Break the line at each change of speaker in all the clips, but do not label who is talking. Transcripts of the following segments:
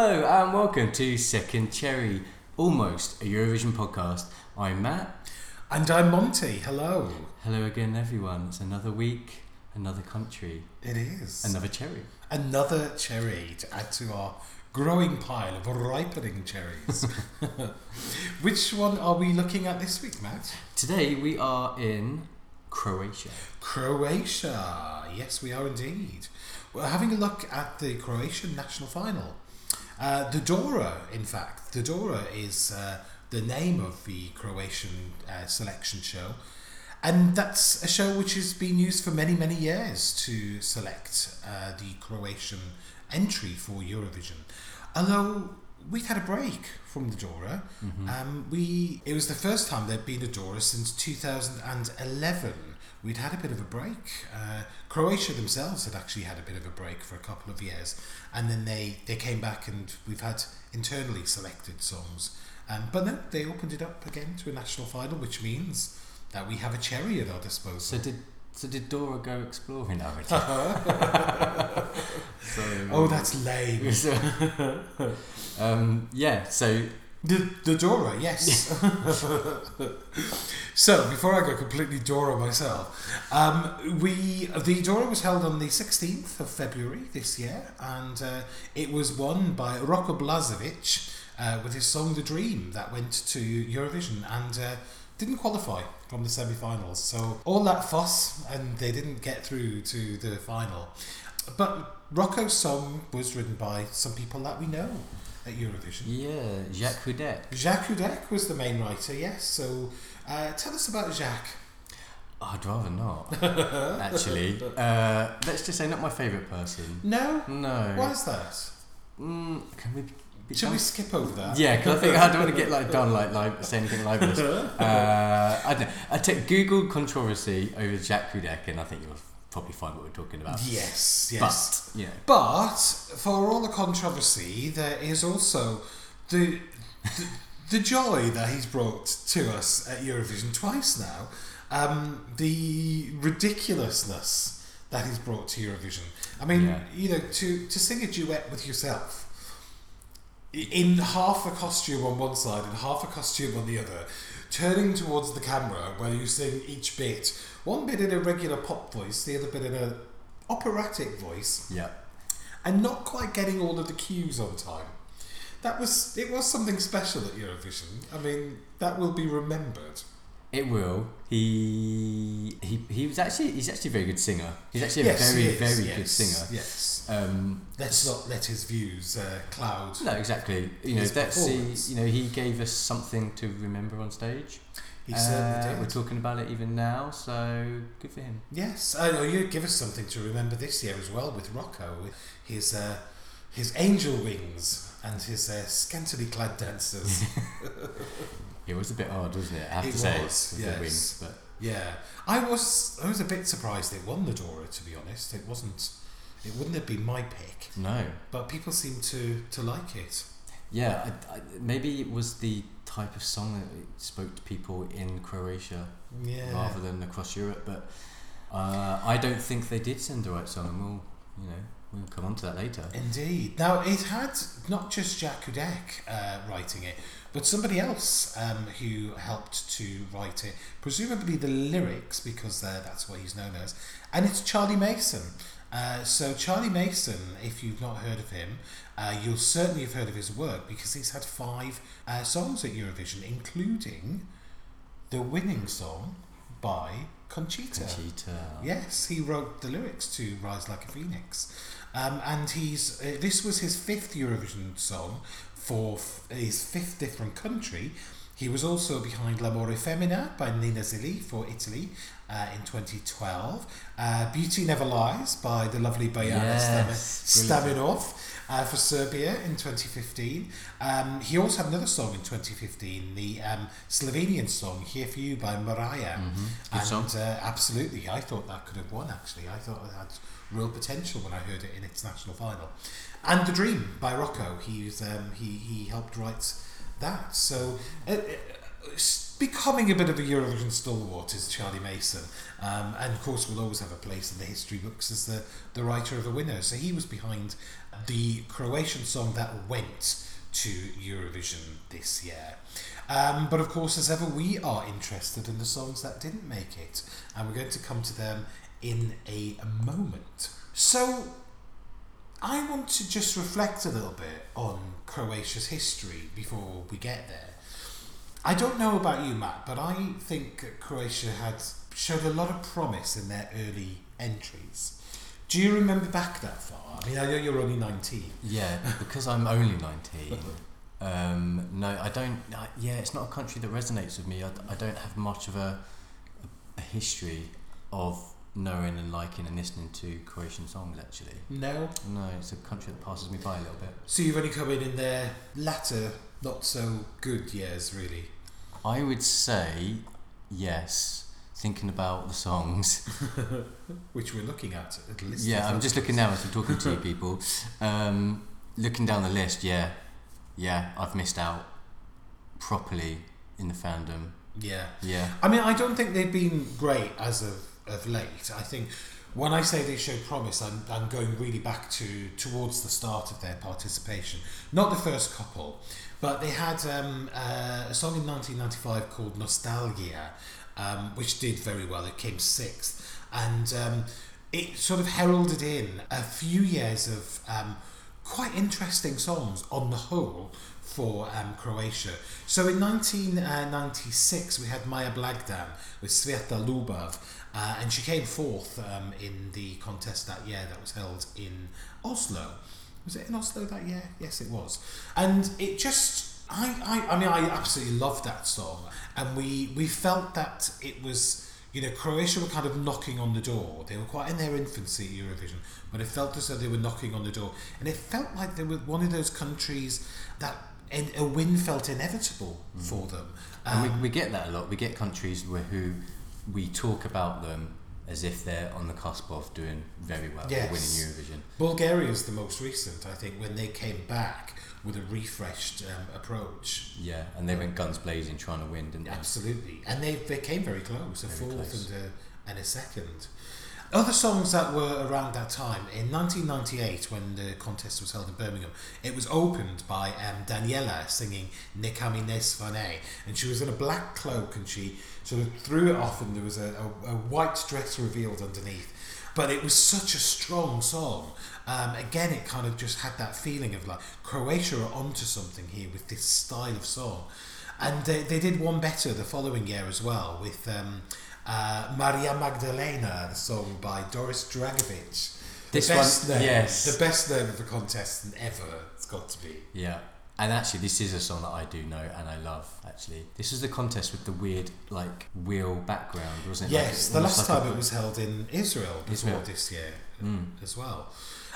Hello and welcome to Second Cherry, almost a Eurovision podcast. I'm Matt.
And I'm Monty. Hello.
Hello again, everyone. It's another week, another country,
It is.
another cherry.
Another cherry to add to our growing pile of ripening cherries. Which one are we looking at this week, Matt?
Today we are in Croatia.
Croatia. Yes, we are indeed. We're having a look at the Croatian national final. Uh, the Dora, in fact, the Dora is uh, the name of the Croatian uh, selection show. And that's a show which has been used for many, many years to select uh, the Croatian entry for Eurovision. Although we've had a break from the Dora. Um, we it was the first time there'd been a Dora since 2011. We'd had a bit of a break. Uh, Croatia themselves had actually had a bit of a break for a couple of years, and then they, they came back and we've had internally selected songs. Um, but no, they opened it up again to a national final, which means that we have a cherry at our disposal.
So did so did Dora go exploring so,
oh, that's lame.
so, um, yeah. So
The, the Dora, yes. so, before I go completely Dora myself, um, we the Dora was held on the 16th of February this year, and uh, it was won by Roko Blazevic uh, with his song The Dream that went to Eurovision and uh, didn't qualify from the semi finals. So, all that fuss, and they didn't get through to the final. But Rocco's song was written by some people that we know at Eurovision.
yeah, Jacques Hudek.
Jacques Hudek was the main writer, yes. So uh, tell us about Jacques.
I'd rather not. Actually, uh, let's just say not my favourite person.
No?
No.
Why is that?
Mm, can we? Be
Shall we skip over that?
Yeah, because I think I don't want to get like done like like say anything libelous. Uh, I don't know. I take Google controversy over Jacques Hudek, and I think you'll probably find what we're talking about.
Yes, yes.
But you know,
But for all the controversy, there is also the, the the joy that he's brought to us at Eurovision twice now. Um, the ridiculousness that he's brought to Eurovision. I mean,
Yeah.
you know, to to sing a duet with yourself i- in half a costume on one side and half a costume on the other, turning towards the camera where you sing each bit, one bit in a regular pop voice, the other bit in a operatic voice,
yeah.
and not quite getting all of the cues on time. That was it was something special at Eurovision. I mean, that will be remembered.
It will. He he he was actually he's actually a very good singer. He's actually a
yes,
very very
yes,
good singer.
Yes.
Um,
Let's not let his views uh, cloud.
no, exactly. You know, see.
performance.
You know, he gave us something to remember on stage.
He
Uh,
certainly
We're talking about it even now, so good for him.
Yes, I know you give us something to remember this year as well with Rocco, with his uh, his angel wings and his uh, scantily clad dancers.
It was a bit odd, wasn't it? I have
It
to say,
was,
with
yes.
the but
yeah, I was I was a bit surprised it won the Dora. To be honest, it wasn't. It wouldn't have been my pick,
no.
but people seem to to like it.
Yeah, I, I, maybe it was the type of song that spoke to people in Croatia
Yeah.
rather than across Europe. But uh, I don't think they did send the right song, and we'll, you know, we'll come on to that later.
Indeed. Now, it had not just Jack Hudek uh, writing it, but somebody else um, who helped to write it, presumably the lyrics, because uh, that's what he's known as, and it's Charlie Mason. Uh, so, Charlie Mason, if you've not heard of him, uh, you'll certainly have heard of his work because he's had five uh, songs at Eurovision, including the winning song by Conchita.
Conchita.
Yes, he wrote the lyrics to "Rise Like a Phoenix," um, and he's uh, this was his fifth Eurovision song for f- his fifth different country. He was also behind "L'amore femmina" by Nina Zilli for Italy uh, in 2012. Uh, "Beauty Never Lies" by the lovely Bojana
Yes,
Stam- Stamenov uh, for Serbia in 2015. Um, he also had another song in 2015, the um, Slovenian song "Here for You" by Maraaya.
hmm Good
and
song.
Uh, absolutely, I thought that could have won. Actually, I thought it had real potential when I heard it in its national final. And "The Dream" by Rocco. He's um, he he helped write that. So. Uh, becoming a bit of a Eurovision stalwart is Charlie Mason, um, and of course will always have a place in the history books as the, the writer of the winner. So he was behind the Croatian song that went to Eurovision this year. Um, but of course, as ever, we are interested in the songs that didn't make it, and we're going to come to them in a moment. So, I want to just reflect a little bit on Croatia's history before we get there. I don't know about you, Matt, but I think Croatia had showed a lot of promise in their early entries. Do you remember back that far? I mean, I know you're only 19.
Yeah, because I'm only 19. Um, no, I don't. I, yeah, it's not a country that resonates with me. I, I don't have much of a, a history of knowing and liking and listening to Croatian songs, actually.
No?
No, it's a country that passes me by a little bit.
So you've only come in in their latter, not so good years, really?
I would say yes. Thinking about the songs,
which we're looking at. at least
yeah, I'm just looking now as I'm talking to you people. Um, looking down the list, yeah, yeah, I've missed out properly in the fandom.
Yeah,
yeah.
I mean, I don't think they've been great as of of late. I think when I say they show promise, I'm, I'm going really back to towards the start of their participation. Not the first couple, but they had um, uh, a song in 1995 called Nostalgia, um, which did very well. It came sixth, and um, it sort of heralded in a few years of um, quite interesting songs on the whole for um, Croatia. So in 1996 we had Maja Blagdan with Sveta Lubov uh, and she came fourth um, in the contest that year that was held in Oslo. Was it in Oslo that year? Yes, it was. And it just I, I, I mean, I absolutely loved that song, and we we felt that it was. You know, Croatia were kind of knocking on the door. They were quite in their infancy at Eurovision, but it felt as though they were knocking on the door. And it felt like they were one of those countries that a win felt inevitable mm. for them.
Um, and we, um, we get that a lot. We get countries where who we talk about them as if they're on the cusp of doing very well, yes. winning Eurovision.
Bulgaria is the most recent, I think, when they came back with a refreshed um, approach.
Yeah, and they went guns blazing trying to win, didn't they?
Absolutely, and they, they came very close, a very fourth close. and a, and a second. Other songs that were around that time, in 1998, when the contest was held in Birmingham, it was opened by um, Daniela singing Neka mi ne svane, and she was in a black cloak and she sort of threw it off, and there was a, a, a white dress revealed underneath. But it was such a strong song, um, again, it kind of just had that feeling of like Croatia are onto something here with this style of song. And they, they did one better the following year as well with um, uh, Maria Magdalena, the song by Doris Dragovic. This the best one, name, yes. The best name of a contestant ever, it's got to be.
Yeah. And actually, this is a song that I do know and I love. Actually, this is the contest with the weird, like wheel background, wasn't
it? Yes, like, the last like time it was held in Israel before Israel. this year mm. as well.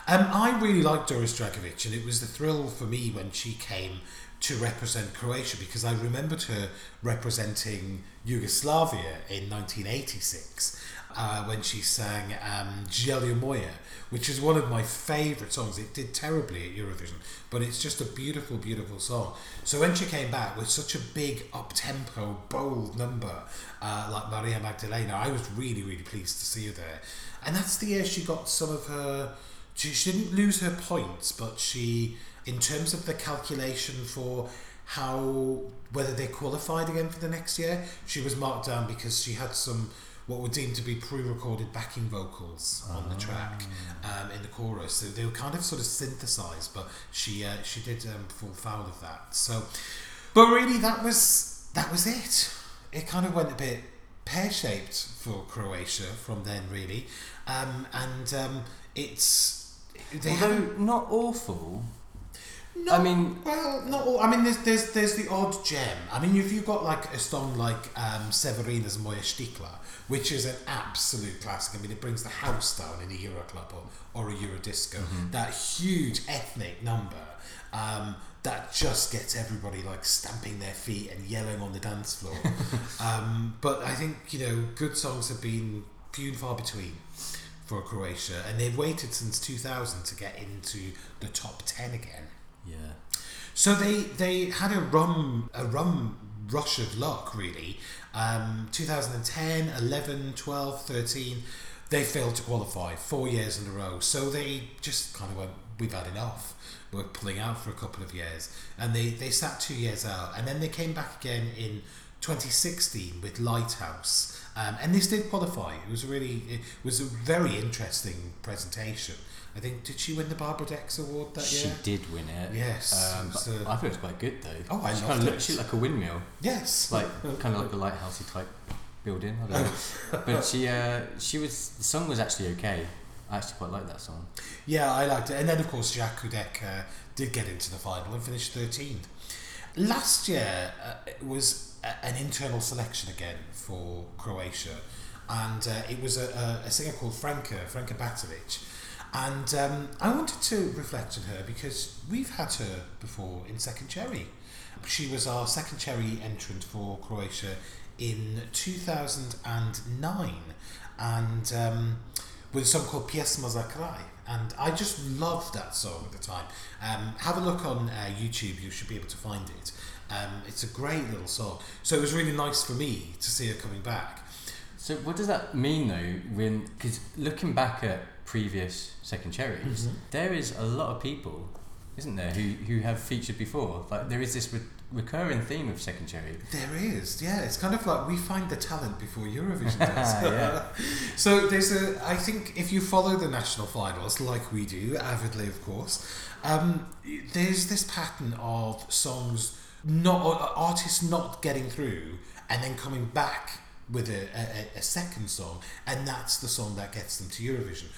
Um, I really liked Doris Dragovic, and it was the thrill for me when she came to represent Croatia because I remembered her representing Yugoslavia in 1986 uh, when she sang um, Moja, which is one of my favourite songs. It did terribly at Eurovision, but it's just a beautiful, beautiful song. So when she came back with such a big, up tempo, bold number uh, like Maria Magdalena, I was really, really pleased to see her there. And that's the year she got some of her she, she didn't lose her points, but she, in terms of the calculation for how whether they qualified again for the next year, she was marked down because she had some what were deemed to be pre-recorded backing vocals on the track ah. um, in the chorus. So they were kind of sort of synthesized, but she uh, she did um, fall foul of that. So, but really, that was that was it. It kind of went a bit pear-shaped for Croatia from then, really, um, and um, it's
they Although not awful.
Not, I mean, well, not all. I mean, there's there's there's the odd gem. I mean, if you've got like a song like um, Severina's Moja Stikla, which is an absolute classic. I mean, it brings the house down in a Euro club or, or a Euro disco. Mm-hmm. That huge ethnic number um, that just gets everybody like stamping their feet and yelling on the dance floor. um, but I think you know, good songs have been few and far between for Croatia, and they've waited since 2000 to get into the top 10 again.
Yeah.
So they they had a rum a rum rush of luck really. Um, 2010, 11, 12, 13, they failed to qualify four years in a row. So they just kind of went we've had enough. We're pulling out for a couple of years, and they they sat two years out, and then they came back again in 2016 with Lighthouse, um, and this did qualify. It was really it was a very interesting presentation. I think did she win the Barbara Dex award that
she
year?
She did win it.
Yes,
Um,
it was,
but
uh,
I thought it was quite good though.
Oh, I
she
loved
kind of looked she looked like a windmill,
Yes,
like kind of like the lighthousey type building. I don't know. but she uh, she was the song was actually okay. I actually quite like that song.
Yeah, I liked it. And then, of course, Jacques Hudek uh, did get into the final and finished 13th. Last year uh, it was a, an internal selection again for Croatia. And uh, it was a, a, a singer called Franka, Franka Batelic. And um, I wanted to reflect on her because we've had her before in Second Cherry. She was our Second Cherry entrant for Croatia in 2009. And um, with a song called Pjesma za kraj. And I just loved that song at the time. Um, have a look on uh, YouTube, you should be able to find it. Um, it's a great little song. So it was really nice for me to see her coming back.
So what does that mean though? When because looking back at previous second cherries,
Mhm.
there is a lot of people, isn't there, who who have featured before? Like there is this re- recurring theme of second cherry.
There is, yeah. It's kind of like we find the talent before Eurovision does. So there's a. I think if you follow the national finals like we do, avidly of course, um, there's this pattern of songs not artists not getting through and then coming back with a, a, a second song, and that's the song that gets them to Eurovision.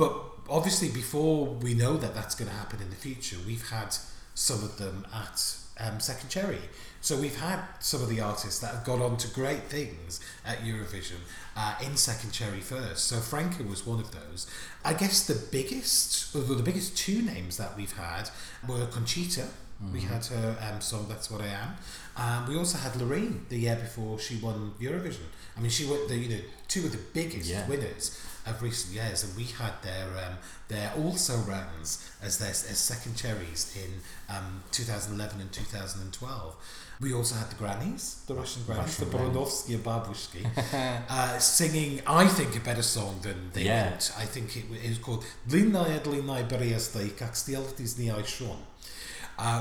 But obviously, before we know that that's going to happen in the future, we've had some of them at um, Second Cherry. So we've had some of the artists that have gone on to great things at Eurovision uh, in Second Cherry first. So Franka was one of those. I guess the biggest, or the biggest two names that we've had were Conchita. We had her um, song "That's What I Am." Um, we also had Loreen the year before she won Eurovision. I mean, she won the you know two of the biggest
Yeah.
winners of recent years, and we had their um, their also runs as their as second cherries in um, 2011 and 2012. We also had the grannies, the Russian grannies,
Russian
the Buranovskiye and Babushki, uh, singing, I think, a better song than they
yeah.
I think it, it was called «Длинная длинная березда, как сделать из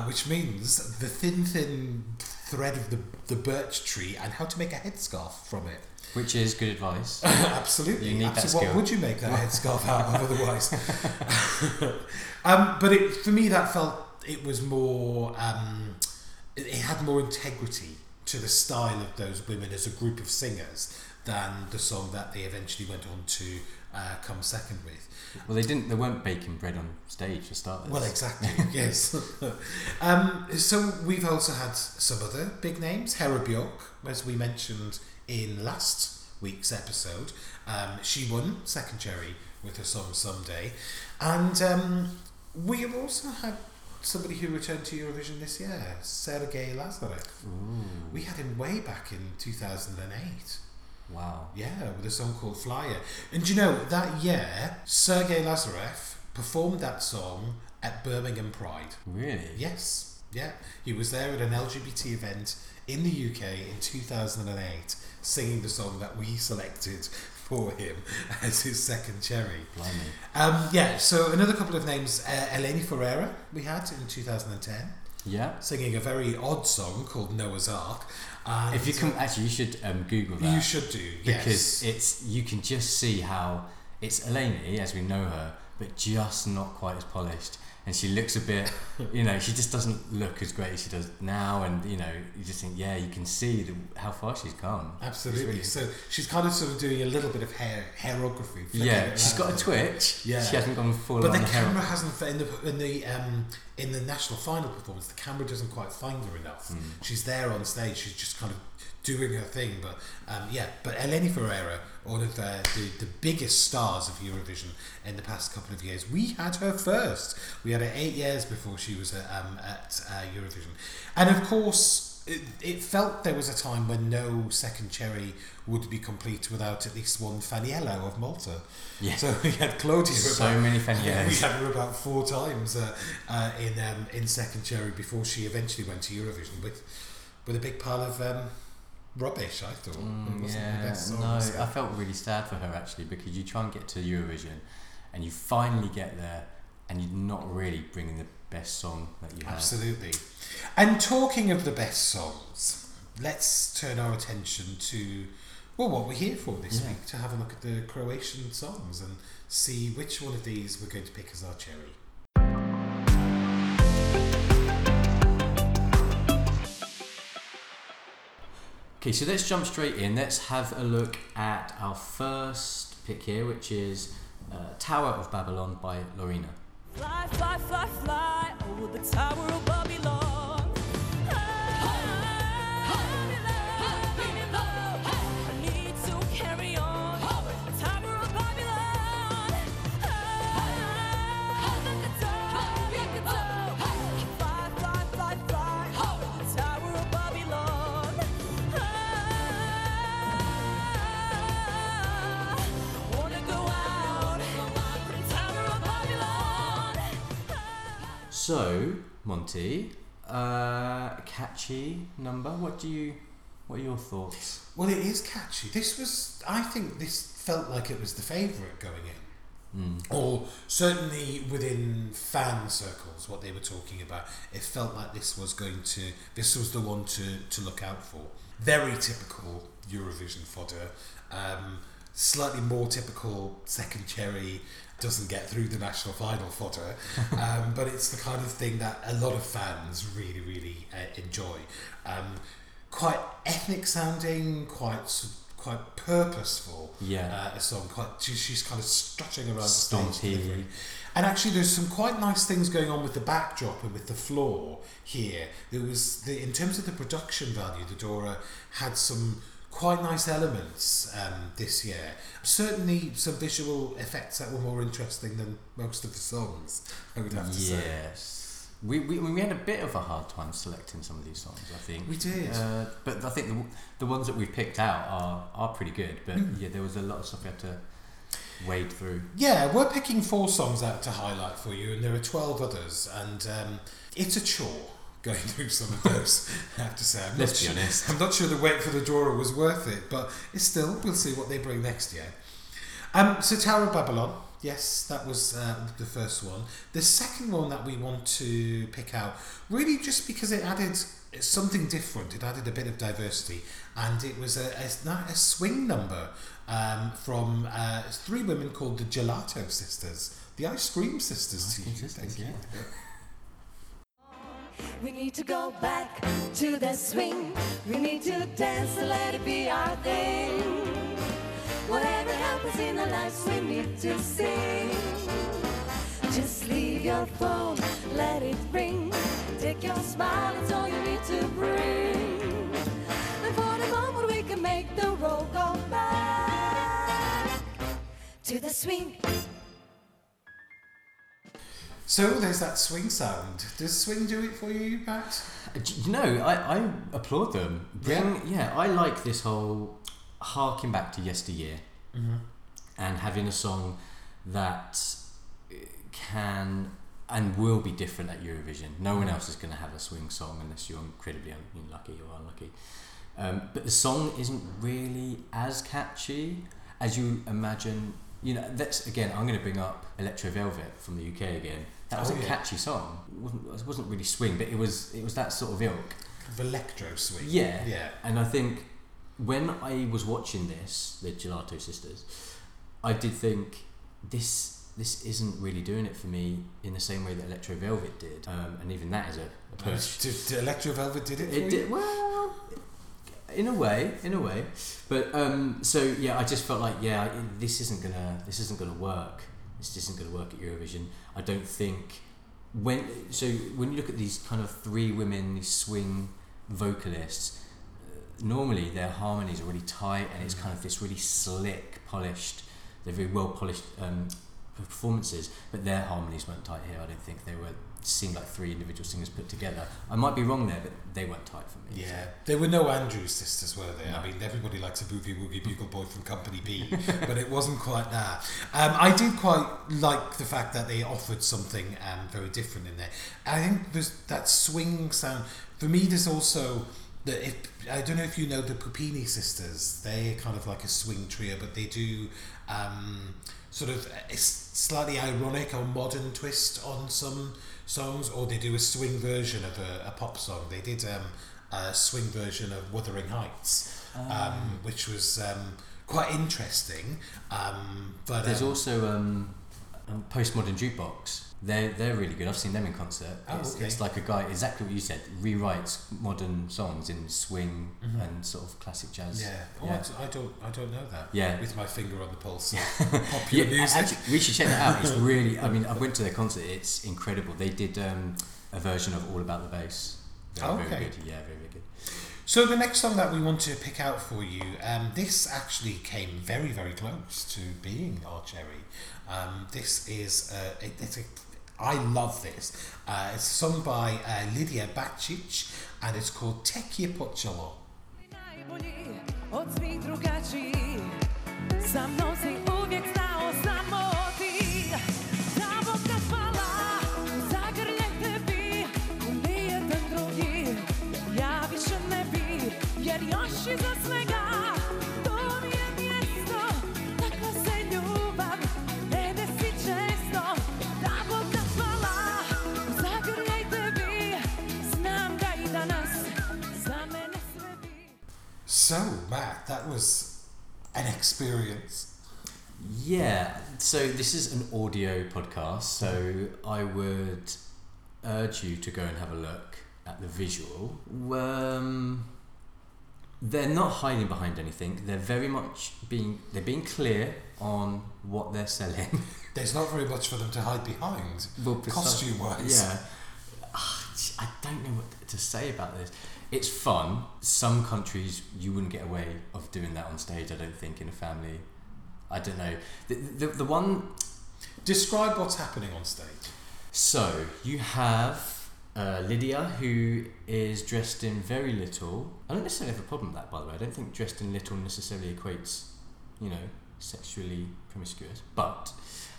which means the thin, thin thread of the, the birch tree and how to make a headscarf from it.
Which is good advice.
Absolutely.
You need that
Absolutely. What would you make that headscarf out of otherwise? um, but it, for me, that felt it was more. Um, it, it had more integrity to the style of those women as a group of singers than the song that they eventually went on to uh, come second with.
Well, they didn't. They weren't baking bread on stage to start with.
Well, exactly. yes. um, so we've also had some other big names. Hera Bjork, as we mentioned in last week's episode, um, she won second cherry with her song "Someday," and um, we have also had somebody who returned to Eurovision this year, Sergei Lazarev.
Ooh,
We had him way back in two thousand and eight.
wow.
Yeah, with a song called Flyer. And you know, that year, Sergei Lazarev performed that song at Birmingham Pride.
Really?
Yes, yeah. He was there at an LGBT event in the UK in 2008 singing the song that we selected for him as his second cherry.
Blimey.
Um, yeah, so another couple of names. Uh, Eleni Foureira we had in 2010
Yeah.
singing a very odd song called Noah's Ark. And
If you can, actually, you should um, Google that.
You should do, yes.
because it's you can just see how it's Eleni as we know her, but just not quite as polished. And she looks a bit, you know, she just doesn't look as great as she does now. And you know, you just think, yeah, you can see the, how far she's come. It's
Absolutely.
really-
So she's kind of sort of doing a little bit of hair hairography.
yeah, she's got a twitch.
Yeah.
she hasn't gone full
But the
hair-
camera hasn't in the in the um, in the national final performance. The camera doesn't quite find her enough.
Mm.
She's there on stage. She's just kind of doing her thing. But um, yeah, but Eleni Foureira, one of the, the the biggest stars of Eurovision in the past couple of years, we had her first. We had her eight years before she was at, um, at uh, Eurovision, and of course. It, it felt there was a time when no second cherry would be complete without at least one Faniello of Malta.
Yeah.
So we had Claudia
so
about
many
yeah, we had her about four times uh, uh, in um, in second cherry before she eventually went to Eurovision with with a big pile of um, rubbish. I thought. It
Mm, yeah,
best
no,
so-
I felt really sad for her actually because you try and get to Eurovision, and you finally get there, and you're not really bringing the best song that you have.
Absolutely. And talking of the best songs, let's turn our attention to well what we're here for this
Yeah.
week to have a look at the Croatian songs and see which one of these we're going to pick as our cherry.
Okay, so let's jump straight in. Let's have a look at our first pick here, which is uh, Tower of Babylon by Lorena.
Fly, fly, fly, fly over the tower of Babylon.
So, Monty, uh, catchy number. What do you? What are your thoughts?
Well, it is catchy. This was, I think, this felt like it was the favourite going in.
Mm.
or certainly within fan circles, what they were talking about, it felt like this was going to, this was the one to, to look out for. Very typical Eurovision fodder. Um, slightly more typical second cherry doesn't get through the national final fodder, um, but it's the kind of thing that a lot of fans really, really uh, enjoy. Um, quite ethnic sounding, quite quite purposeful
Yeah.
uh, a song. Quite, she, she's kind of strutting around the stage. And actually, there's some quite nice things going on with the backdrop and with the floor here. There was the in terms of the production value, the Dora had some quite nice elements um, this year. Certainly, some visual effects that were more interesting than most of the songs. I would have to say.
Yes. We, we, we had a bit of a hard time selecting some of these songs, I think.
We did.
Uh, but I think the, the ones that we've picked out are, are pretty good. But
Mm.
yeah, there was a lot of stuff we had to wade through.
Yeah, we're picking four songs out to highlight for you, and there are 12 others, and um, it's a chore going through some of those, I have to say. I'm
Let's be
not
honest.
Sure, I'm not sure the wait for the Dora was worth it, but it's still, we'll see what they bring next year. Um, so, Tower of Babylon, yes, that was uh, the first one. The second one that we want to pick out, really just because it added something different, it added a bit of diversity, and it was a, a, a swing number um, from uh, three women called the Gelato Sisters, the Ice Cream Sisters. to
Cream Sisters,
thank you.
We need to go back to the swing. We need to dance and let it be our thing. Whatever happens in our lives, we need to sing. Just leave your phone, let it ring. Take your smile, it's all you need to bring. And for the moment, we can make the roll go back to the swing.
So there's that swing sound. Does swing do it for you, Pat?
Uh, You know, I, I applaud them. Bring, yeah. I like this whole harking back to yesteryear
Mm-hmm.
and having a song that uh, can and will be different at Eurovision. No one else is going to have a swing song unless you're incredibly un- unlucky or unlucky. Um, but the song isn't really as catchy as you imagine. You know, that's again. I'm going to bring up Electro Velvet from the UK again. That was
Oh,
a
yeah.
catchy song. It wasn't, it wasn't really swing, but it was it was that sort of ilk.
Kind of electro swing.
Yeah.
Yeah.
And I think when I was watching this, the Gelato Sisters, I did think this this isn't really doing it for me in the same way that Electro Velvet did, um, and even that is a, a push.
Did, did Electro Velvet did it for
It did well, in a way, in a way, but um, so yeah, I just felt like yeah, this isn't gonna this isn't gonna work. This isn't gonna work at Eurovision. I don't think when so when you look at these kind of three women, these swing vocalists, uh, normally their harmonies are really tight and it's kind of this really slick, polished. They're very well polished um, performances, but their harmonies weren't tight here. I don't think they were seemed like three individual singers put together. I might be wrong there, but they weren't tight for me.
Yeah, there were no Andrews sisters, were there? I mean, everybody likes a boogie woogie bugle boy from Company B, but it wasn't quite that. Um, I did quite like the fact that they offered something um, very different in there. I think there's that swing sound. For me, there's also that If, I don't know if you know the Puppini sisters. They're kind of like a swing trio, but they do. Um, sort of a slightly ironic or modern twist on some songs, or they do a swing version of a, a pop song. They did um, a swing version of Wuthering Heights,
Ah.
um, which was um, quite interesting. Um, but
There's
um,
also um, um, postmodern jukebox. They're they're really good. I've seen them in concert.
Oh,
it's,
okay.
it's like a guy exactly what you said. Rewrites modern songs in swing and sort of classic jazz.
Mm-hmm. yeah, oh,
yeah.
I don't, I don't know that.
Yeah.
with my finger on the pulse popular
Yeah,
music.
actually, we should check that out. It's really. I mean, I went to their concert. It's incredible. They did um, a version of All About the Bass. Very,
Okay.
very good. Yeah, very, very good.
So the next song that we want to pick out for you, um, this actually came very, very close to being our cherry. Um, this is uh, it, it's a, I love this. Uh, it's sung by uh, Lydia Bacic, and it's called Tek je počelo. So Matt, that was an experience.
Yeah. So this is an audio podcast. So I would urge you to go and have a look at the visual. Um, they're not hiding behind anything. They're very much being they're being clear on what they're selling.
There's not very much for them to hide behind,
well,
costume-wise.
Yeah. Ah, I don't know what to say about this. It's fun. Some countries you wouldn't get away of doing that on stage. I don't think in a family. I don't know. The, the, the one
Describe what's happening on stage.
So you have uh, Lydia, who is dressed in very little. I don't necessarily have a problem with that, by the way. I don't think dressed in little necessarily equates, you know, sexually promiscuous. But,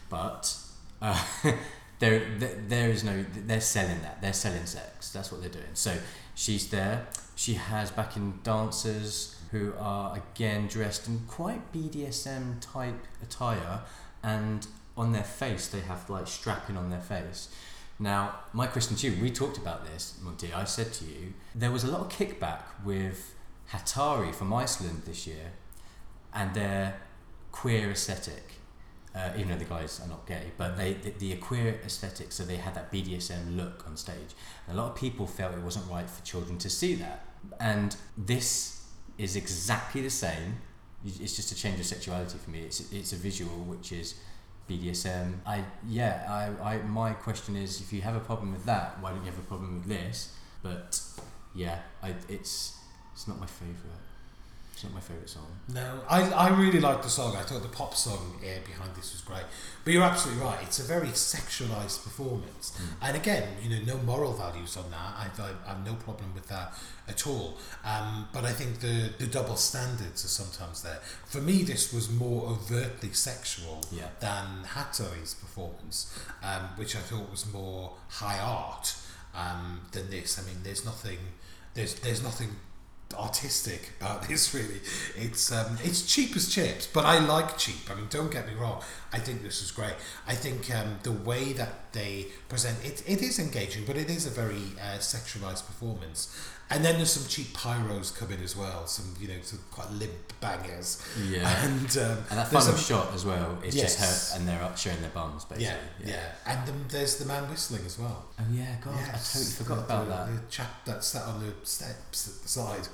but uh, there, there, there is no. They're selling that. They're selling sex. That's what they're doing. So she's there. She has backing dancers who are again dressed in quite BDSM type attire, and on their face they have like strapping on their face. Now, my question to you, we talked about this, Monty. I said to you, there was a lot of kickback with Hatari from Iceland this year and their queer aesthetic. Uh, even though the guys are not gay, but they the, the queer aesthetic, so they had that BDSM look on stage. And a lot of people felt it wasn't right for children to see that. And this is exactly the same. It's just a change of sexuality for me. It's it's a visual which is BDSM. I yeah. I, I my question is, if you have a problem with that, why don't you have a problem with this? But yeah, I it's it's not my favorite. It's not my favorite song.
No, I, I really like the song. I thought the pop song yeah, behind this was great. But you're absolutely right. It's a very sexualized performance. And again, you know, no moral values on that. I, I, I have no problem with that at all. Um, but I think the, the double standards are sometimes there. For me, this was more overtly sexual
Yeah.
than Hatari's performance, um, which I thought was more high art um, than this. I mean, there's nothing, there's there's nothing artistic about this really. It's um, it's cheap as chips, but I like cheap. I mean, don't get me wrong. I think this is great. I think um, the way that they present it, it is engaging, but it is a very uh, sexualized performance. And then there's some cheap pyros come in as well. Some you know some quite limp bangers.
Yeah.
And um,
And that
there's
final
some-
shot as well, it's
Yes.
just her and they're up showing their bums basically.
yeah, yeah, And then there's the man whistling as well.
Oh yeah, God, I totally forgot
the,
about
the,
that.
The chap that sat on the steps at the side,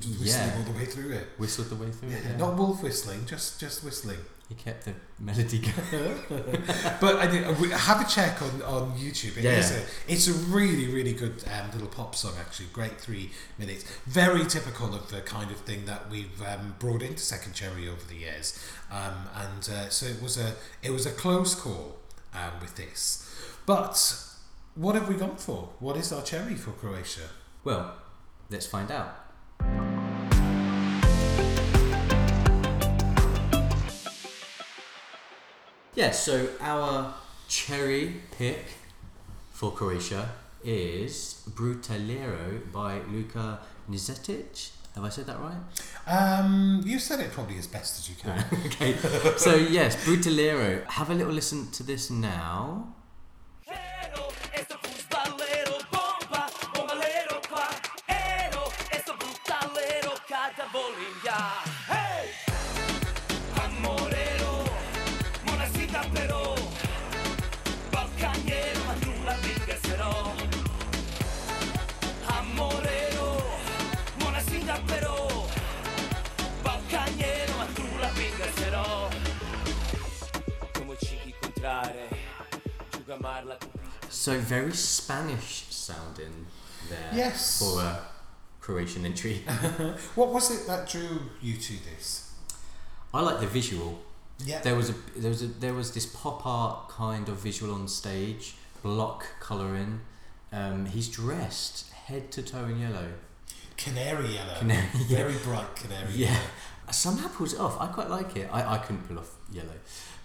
just
Yeah.
whistling all the way through it.
Whistled the way through it. Yeah.
not wolf whistling, just just whistling.
He kept the melody going.
But I did, have a check on, on YouTube. It
Yeah.
is a, it's a really really good um, little pop song actually. Great three minutes. Very typical of the kind of thing that we've um, brought into Second Cherry over the years. Um, and uh, so it was a it was a close call um, with this. But what have we gone for? What is our cherry for Croatia?
Well, let's find out. Yeah, so our cherry pick for Croatia is Brutalero by Luka Nizetic. Have I said that right?
Um, you said it probably as best as you can.
okay. So yes, Brutalero. Have a little listen to this now. So very Spanish sounding there.
Yes.
For a Croatian entry.
What was it that drew you to this?
I like the visual.
Yeah.
There was a there was a there was this pop art kind of visual on stage, block colouring. Um, he's dressed head to toe in yellow.
Canary yellow.
Canary.
Very bright canary
Yeah,
yellow.
somehow pulls it off. I quite like it. I, I couldn't pull off yellow,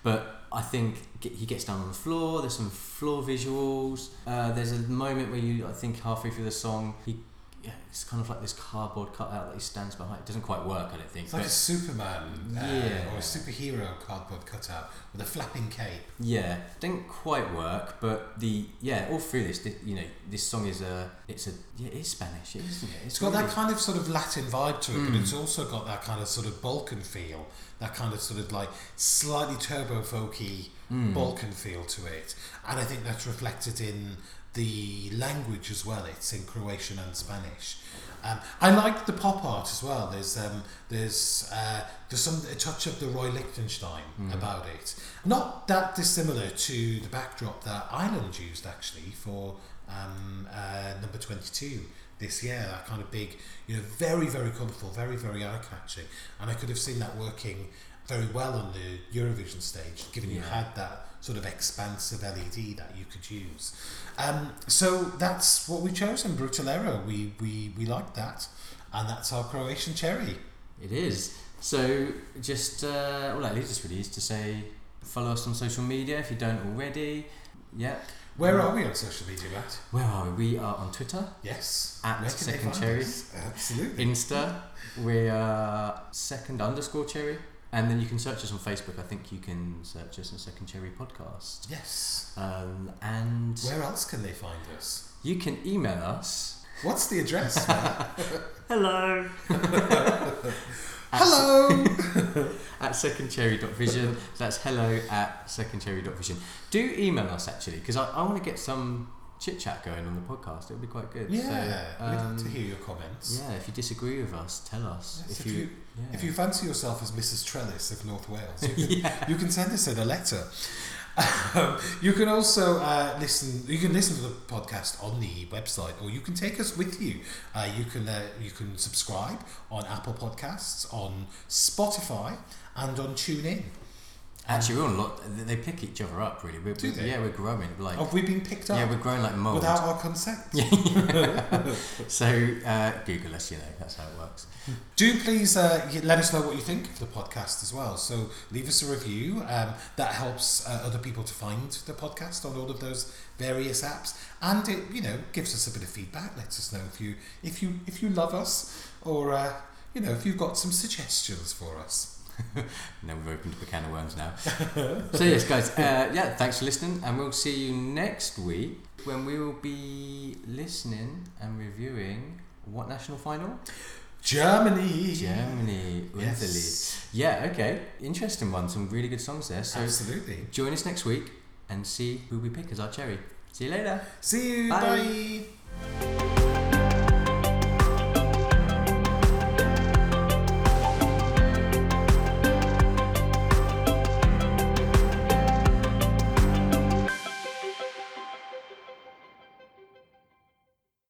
but I think he gets down on the floor. There's some floor visuals. Uh, there's a moment where you, I think, halfway through the song, he. Yeah, it's kind of like this cardboard cutout that he stands behind. It doesn't quite work, I don't think.
It's like a
but
Superman uh,
Yeah.
or a superhero cardboard cutout with a flapping cape.
yeah, didn't quite work. But the yeah, all through this, thi- you know, this song is a it's a yeah, it is Spanish, isn't it?
It's got that kind of sort of Latin vibe to it, but
Mm.
it's also got that kind of sort of Balkan feel, that kind of sort of like slightly turbo folky
Mm.
Balkan feel to it. And I think that's reflected in the language as well. It's in Croatian and Spanish. Um, I like the pop art as well. There's um, there's uh, there's some a touch of the Roy Lichtenstein
Mm.
about it. Not that dissimilar to the backdrop that Ireland used actually for um, uh, number twenty two this year. That kind of big, you know, very very colourful, very very eye catching, and I could have seen that working very well on the Eurovision stage, given you had that sort of expansive LED that you could use. Um, so that's what we chose in Brutalero. We, we, we liked that, and that's our Croatian cherry.
It is. So just uh, all that leaves us really is to say follow us on social media if you don't already. Yeah.
Where are we on social media, Matt?
Where are we? We are on Twitter,
Yes.
At
Where can they
Second Cherry.
Absolutely.
Insta. We are second underscore cherry, and then you can search us on Facebook. I think you can search us on Second Cherry Podcast.
yes.
Um, and
Where else can they find us?
you can email us.
What's the address, Matt?
Hello.
Hello!
at secondcherry.vision. That's hello at secondcherry.vision. Do email us actually, because I, I want to get some chit chat going on the podcast. It would be quite good.
yeah,
So,
we'd love
um,
to hear your comments.
Yeah, if you disagree with us, tell us.
Yes,
if,
if
you,
you-
yeah.
If you fancy yourself as Mrs. Trellis of North Wales, you can,
yeah.
you can send us a letter. Um, you can also uh, listen. You can listen to the podcast on the website, or you can take us with you. Uh, you can uh, you can subscribe on Apple Podcasts, on Spotify, and on TuneIn.
Actually, we're on a lot. they- They pick each other up really. We're,
Do
we-
they?
Yeah, we're growing. Like,
Have we been picked up
yeah, we're growing like mold.
without our consent?
so uh, Google us. You know, that's how it works.
Do please uh, let us know what you think of the podcast as well. So leave us a review. Um, that helps uh, other people to find the podcast on all of those various apps, and it you know gives us a bit of feedback. Lets us know if you if you if you love us, or uh, you know if you've got some suggestions for us.
Now we've opened up a can of worms now. so yes, guys. Uh, yeah, thanks for listening, and we'll see you next week when we will be listening and reviewing what national final?
Germany.
Germany,
Yes.
Yeah, okay, interesting one. Some really good songs there. So
Absolutely.
join us next week and see who we pick as our cherry. See you later.
See you.
Bye.
bye.